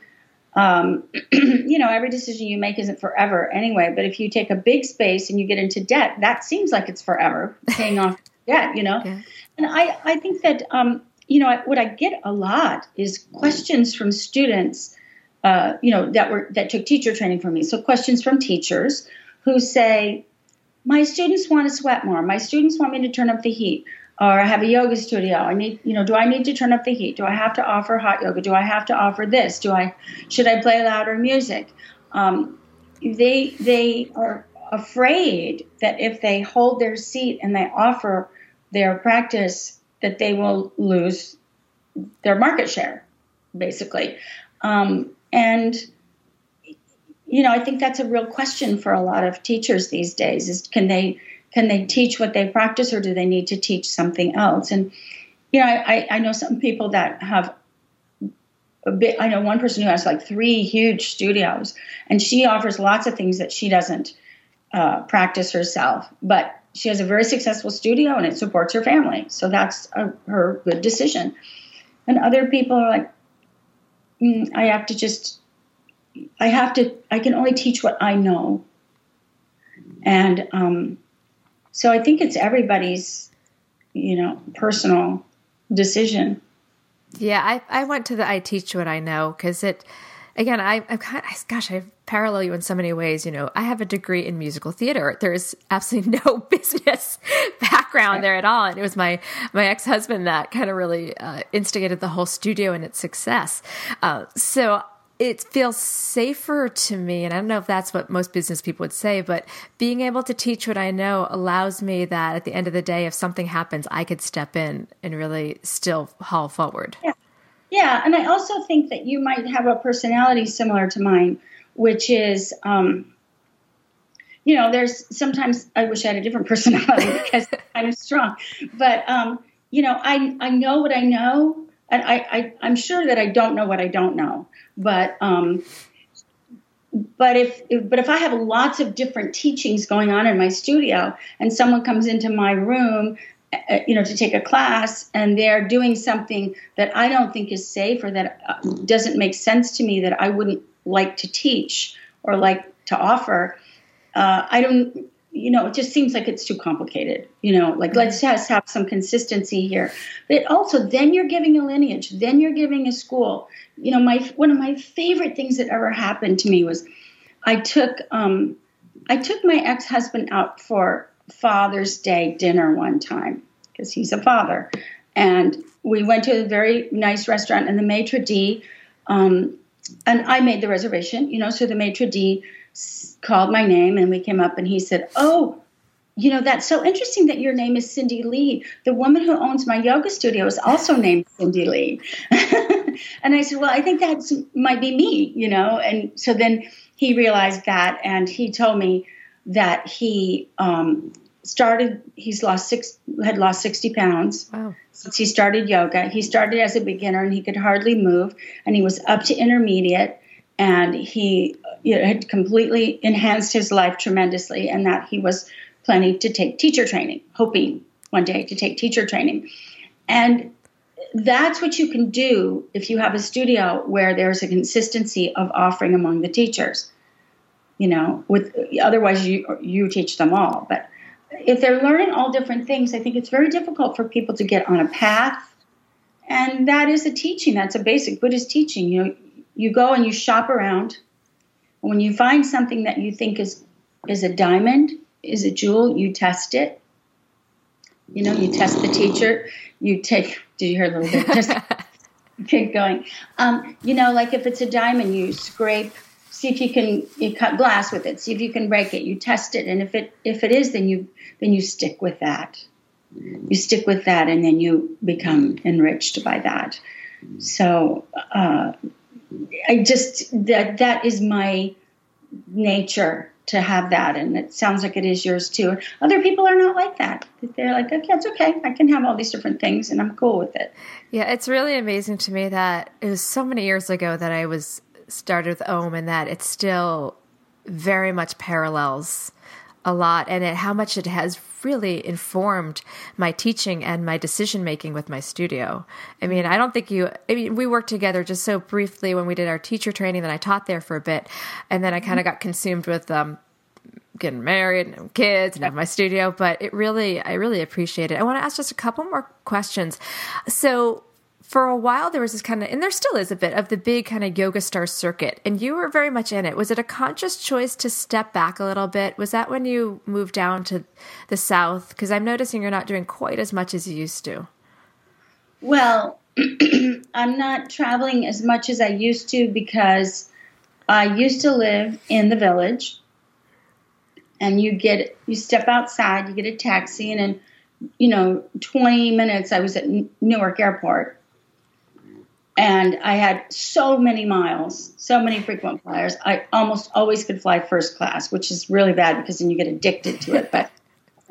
um, you know, every decision you make isn't forever anyway. But if you take a big space and you get into debt, that seems like it's forever paying off debt, you know. Yeah. And I, I think that, um, you know, what I get a lot is questions from students, uh, you know, that were that took teacher training from me. So questions from teachers who say, my students want to sweat more. My students want me to turn up the heat or I have a yoga studio. I need, you know, do I need to turn up the heat? Do I have to offer hot yoga? Do I have to offer this? Do I, should I play louder music? Um, they they are afraid that if they hold their seat and they offer their practice, that they will lose their market share, basically. Um, and you know, I think that's a real question for a lot of teachers these days: is can they can they teach what they practice or do they need to teach something else? And, you know, I, I know some people that have a bit, I know one person who has like three huge studios and she offers lots of things that she doesn't uh, practice herself, but she has a very successful studio and it supports her family. So that's a, her good decision. And other people are like, mm, I have to just, I have to, I can only teach what I know. And, um, so I think it's everybody's, you know, personal decision. Yeah, I, I went to the I teach what I know because it, again, I, I'm kind of, gosh, I parallel you in so many ways. You know, I have a degree in musical theater. There's absolutely no business background there at all. And it was my, my ex husband that kind of really uh, instigated the whole studio and its success. Uh, so it feels safer to me and i don't know if that's what most business people would say but being able to teach what i know allows me that at the end of the day if something happens i could step in and really still haul forward. Yeah. Yeah and i also think that you might have a personality similar to mine which is um, you know there's sometimes i wish i had a different personality because i'm strong but um, you know i i know what i know and I, I i'm sure that i don't know what i don't know but um, but if, if, but if I have lots of different teachings going on in my studio, and someone comes into my room uh, you know, to take a class and they're doing something that I don't think is safe or that uh, doesn't make sense to me that I wouldn't like to teach or like to offer, uh, I don't, you know, it just seems like it's too complicated. You know, like let's mm-hmm. just have some consistency here. But also, then you're giving a lineage, then you're giving a school. You know, my one of my favorite things that ever happened to me was I took um, I took my ex husband out for Father's Day dinner one time because he's a father. And we went to a very nice restaurant in the maitre d. Um, and I made the reservation, you know, so the maitre d called my name and we came up and he said, Oh, you know, that's so interesting that your name is Cyndi Lee. The woman who owns my yoga studio is also named Cyndi Lee. and I said, Well, I think that might be me, you know. And so then he realized that and he told me that he um, started he's lost six had lost 60 pounds wow. since he started yoga he started as a beginner and he could hardly move and he was up to intermediate and he know, had completely enhanced his life tremendously and that he was planning to take teacher training hoping one day to take teacher training and that's what you can do if you have a studio where there's a consistency of offering among the teachers you know with otherwise you you teach them all but if they're learning all different things, I think it's very difficult for people to get on a path. And that is a teaching. That's a basic Buddhist teaching. You know, you go and you shop around. When you find something that you think is is a diamond, is a jewel, you test it. You know, you test the teacher. You take. Did you hear a little bit? Just keep going. Um, you know, like if it's a diamond, you scrape see if you can you cut glass with it see if you can break it you test it and if it if it is then you then you stick with that you stick with that and then you become enriched by that so uh, i just that that is my nature to have that and it sounds like it is yours too. Other people are not like that. They're like okay it's okay. I can have all these different things and i'm cool with it. Yeah it's really amazing to me that it was so many years ago that i was started with Om and that it still very much parallels a lot and it, how much it has really informed my teaching and my decision making with my studio. I mean, I don't think you, I mean, we worked together just so briefly when we did our teacher training that I taught there for a bit. And then I kind of got consumed with, um, getting married and kids and have my studio, but it really, I really appreciate it. I want to ask just a couple more questions. So, for a while there was this kind of and there still is a bit of the big kind of yoga star circuit and you were very much in it. Was it a conscious choice to step back a little bit? Was that when you moved down to the south? Because i'm noticing you're not doing quite as much as you used to. Well i'm not traveling as much as i used to because i used to live in the village and you get you step outside you get a taxi and in you know 20 minutes i was at newark airport and I had so many miles, so many frequent flyers. I almost always could fly first class, which is really bad because then you get addicted to it. But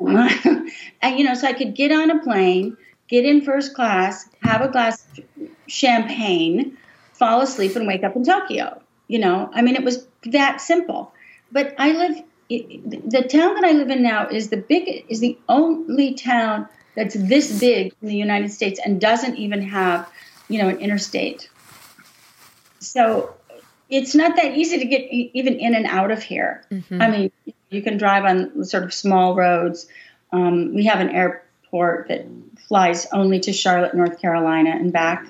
and you know, so I could get on a plane, get in first class, have a glass of champagne, fall asleep, and wake up in Tokyo. You know, I mean, it was that simple. But I live. The town that I live in now is the big is the only town that's this big in the United States and doesn't even have you know, an interstate. So it's not that easy to get even in and out of here. Mm-hmm. I mean, you can drive on sort of small roads. Um, we have an airport that flies only to Charlotte, North Carolina, and back.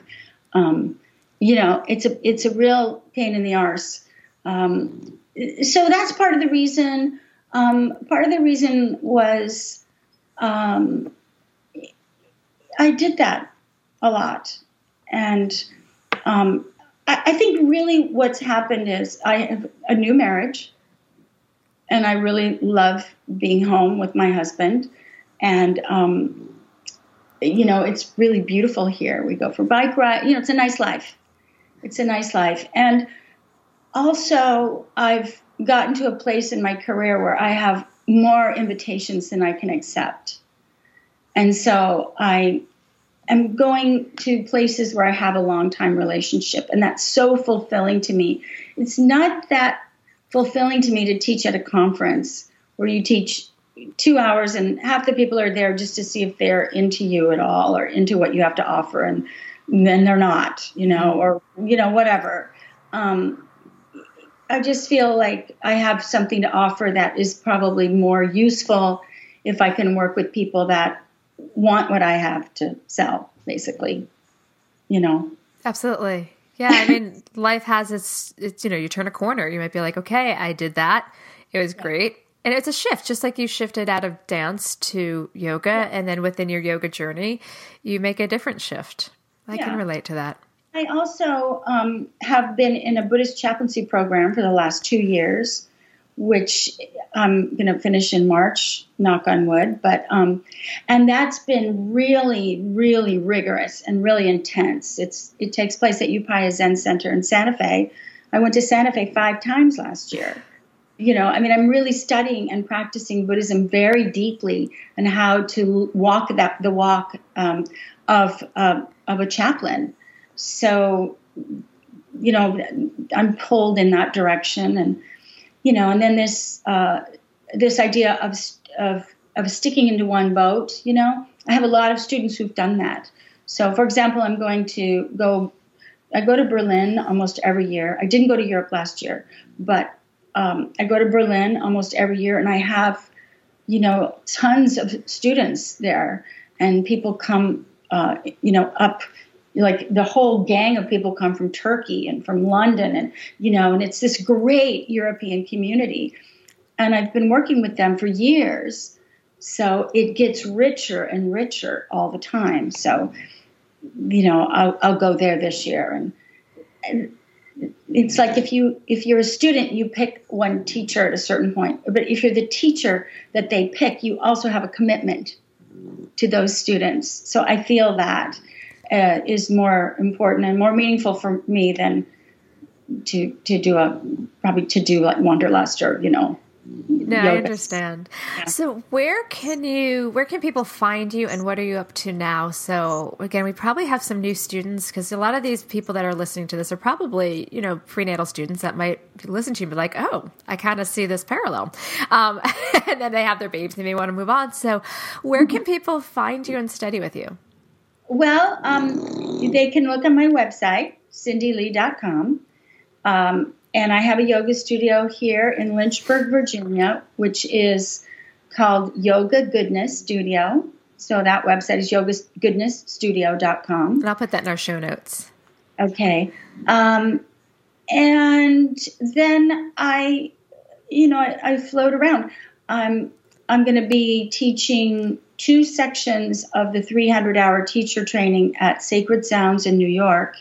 Um, you know, it's a it's a real pain in the arse. Um, so that's part of the reason. Um, part of the reason was um, I did that a lot. And um, I, I think really what's happened is I have a new marriage, and I really love being home with my husband. And um, you know, it's really beautiful here. We go for bike ride. You know, it's a nice life. It's a nice life. And also, I've gotten to a place in my career where I have more invitations than I can accept. And so I am going to places where I have a long time relationship, and that's so fulfilling to me. It's not that fulfilling to me to teach at a conference where you teach, two hours, and half the people are there just to see if they're into you at all or into what you have to offer, and then they're not, you know, or you know whatever. Um, I just feel like I have something to offer that is probably more useful if I can work with people that want what I have to sell, basically. You know. Absolutely. Yeah, I mean, life has its, it's, you know, you turn a corner. You might be like, okay, I did that. It was great. And it's a shift, just like you shifted out of dance to yoga. Yeah. And then within your yoga journey, you make a different shift. I yeah. can relate to that. I also um, have been in a Buddhist chaplaincy program for the last two years, which I'm going to finish in March, knock on wood. But um, and that's been really, really rigorous and really intense. It's it takes place at Upaya Zen Center in Santa Fe. I went to Santa Fe five times last year. You know, I mean, I'm really studying and practicing Buddhism very deeply and how to walk that the walk um, of uh, of a chaplain so, you know, I'm pulled in that direction, and you know, and then this uh, this idea of of of sticking into one boat. You know, I have a lot of students who've done that. So, for example, I'm going to go. I go to Berlin almost every year. I didn't go to Europe last year, but um, I go to Berlin almost every year, and I have, you know, tons of students there, and people come, uh, you know, up like the whole gang of people come from Turkey and from London and you know and it's this great European community. And I've been working with them for years. So it gets richer and richer all the time. So you know I'll, I'll go there this year. And, and it's like if you if you're a student you pick one teacher at a certain point. But if you're the teacher that they pick you also have a commitment to those students. So i feel that uh, is more important and more meaningful for me than to to do a probably to do like wanderlust or you know no, yoga. I understand. Yeah. So, where can you, where can people find you, and what are you up to now? So, again, we probably have some new students because a lot of these people that are listening to this are probably, you know, prenatal students that might listen to you and be like, "Oh, I kind of see this parallel," um, and then they have their babies, and they may want to move on. So, where can people find you and study with you? Well, um, they can look on my website, cyndilee.com. Um, and I have a yoga studio here in Lynchburg, Virginia, which is called Yoga Goodness Studio. So that website is yogagoodnessstudio.com. And I'll put that in our show notes. Okay. Um, and then I, you know, I, I float around. I'm I'm going to be teaching two sections of the 300 hour teacher training at Sacred Sounds in New York.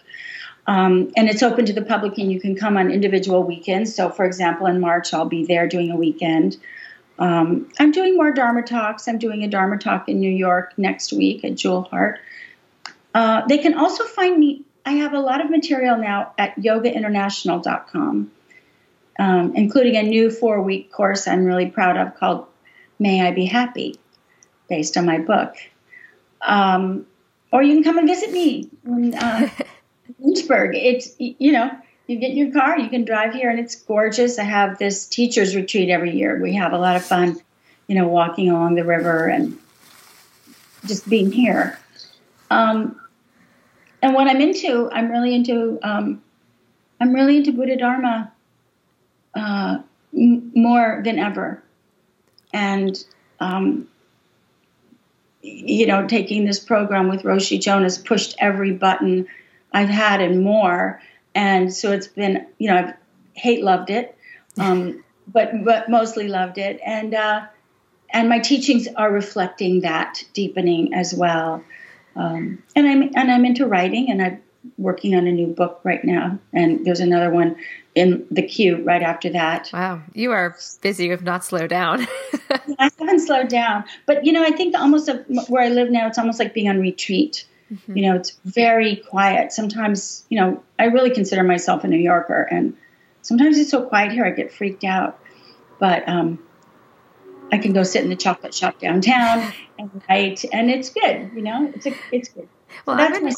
Um, and it's open to the public, and you can come on individual weekends. So, for example, in March, I'll be there doing a weekend. Um, I'm doing more Dharma talks. I'm doing a Dharma talk in New York next week at Jewel Heart. Uh, they can also find me. I have a lot of material now at yogainternational.com, um, including a new four week course I'm really proud of called May I Be Happy based on my book. Um, or you can come and visit me in uh, Lynchburg. It's, you know, you get in your car, you can drive here, and it's gorgeous. I have this teacher's retreat every year. We have a lot of fun, you know, walking along the river and just being here. Um, and what I'm into, I'm really into, um, I'm really into Buddha Dharma uh, m- more than ever. And um, you know, taking this program with Roshi Jonas pushed every button I've had and more. And so it's been, you know, I've hate loved it, um, but but mostly loved it. And uh, and my teachings are reflecting that deepening as well. Um, and I'm and I'm into writing, and I'm working on a new book right now. And there's another one in the queue right after that. Wow, you are busy. You have not slowed down. I haven't slowed down, but you know, I think almost where I live now, it's almost like being on retreat. Mm-hmm. You know, it's very quiet. Sometimes, you know, I really consider myself a New Yorker, and sometimes it's so quiet here, I get freaked out. But um, I can go sit in the chocolate shop downtown and write, and it's good. You know, it's a, it's good. Well, I'm gonna,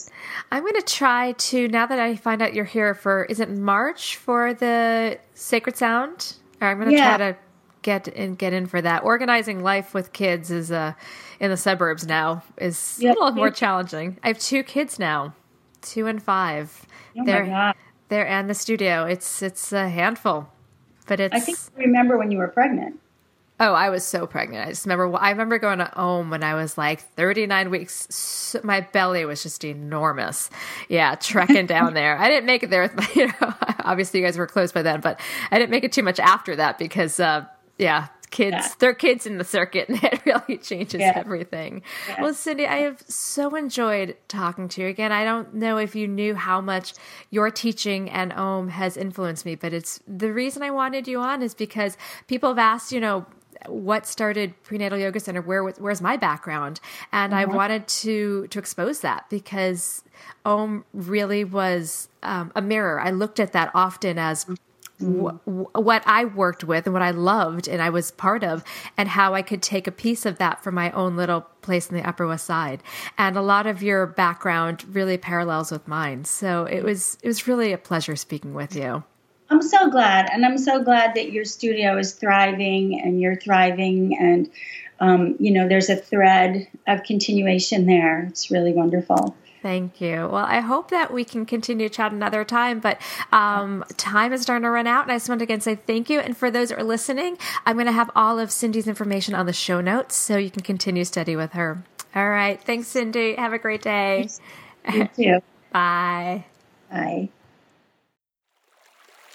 I'm gonna try to now that I find out you're here for is it March for the Sacred Sound? Or I'm gonna yeah. try to get in get in for that. Organizing life with kids is uh in the suburbs now is yep. a little more challenging. I have two kids now, two and five. Oh they're, my god! They're and the studio. It's it's a handful, but it's. I think I remember when you were pregnant. Oh, I was so pregnant. I just remember. I remember going to home when I was like 39 weeks. So my belly was just enormous. Yeah, trekking down there. I didn't make it there. You know, obviously you guys were close by then, but I didn't make it too much after that because, uh, yeah, kids yeah. they're kids in the circuit and it really changes yeah. everything yeah. well cyndi i have so enjoyed talking to you again i don't know if you knew how much your teaching and om has influenced me but it's the reason i wanted you on is because people have asked you know what started prenatal yoga center where where's my background and mm-hmm. i wanted to to expose that because om really was um, a mirror i looked at that often as what I worked with and what I loved and I was part of, and how I could take a piece of that for my own little place in the Upper West Side. And a lot of your background really parallels with mine. So it was it was really a pleasure speaking with you. I'm so glad, and I'm so glad that your studio is thriving and you're thriving, and um, you know there's a thread of continuation there. It's really wonderful. Thank you. Well, I hope that we can continue to chat another time, but um, time is starting to run out. And I just want to again say thank you. And for those that are listening, I'm going to have all of Cyndi's information on the show notes so you can continue study with her. All right. Thanks, Cyndi. Have a great day. You too. Bye. Bye.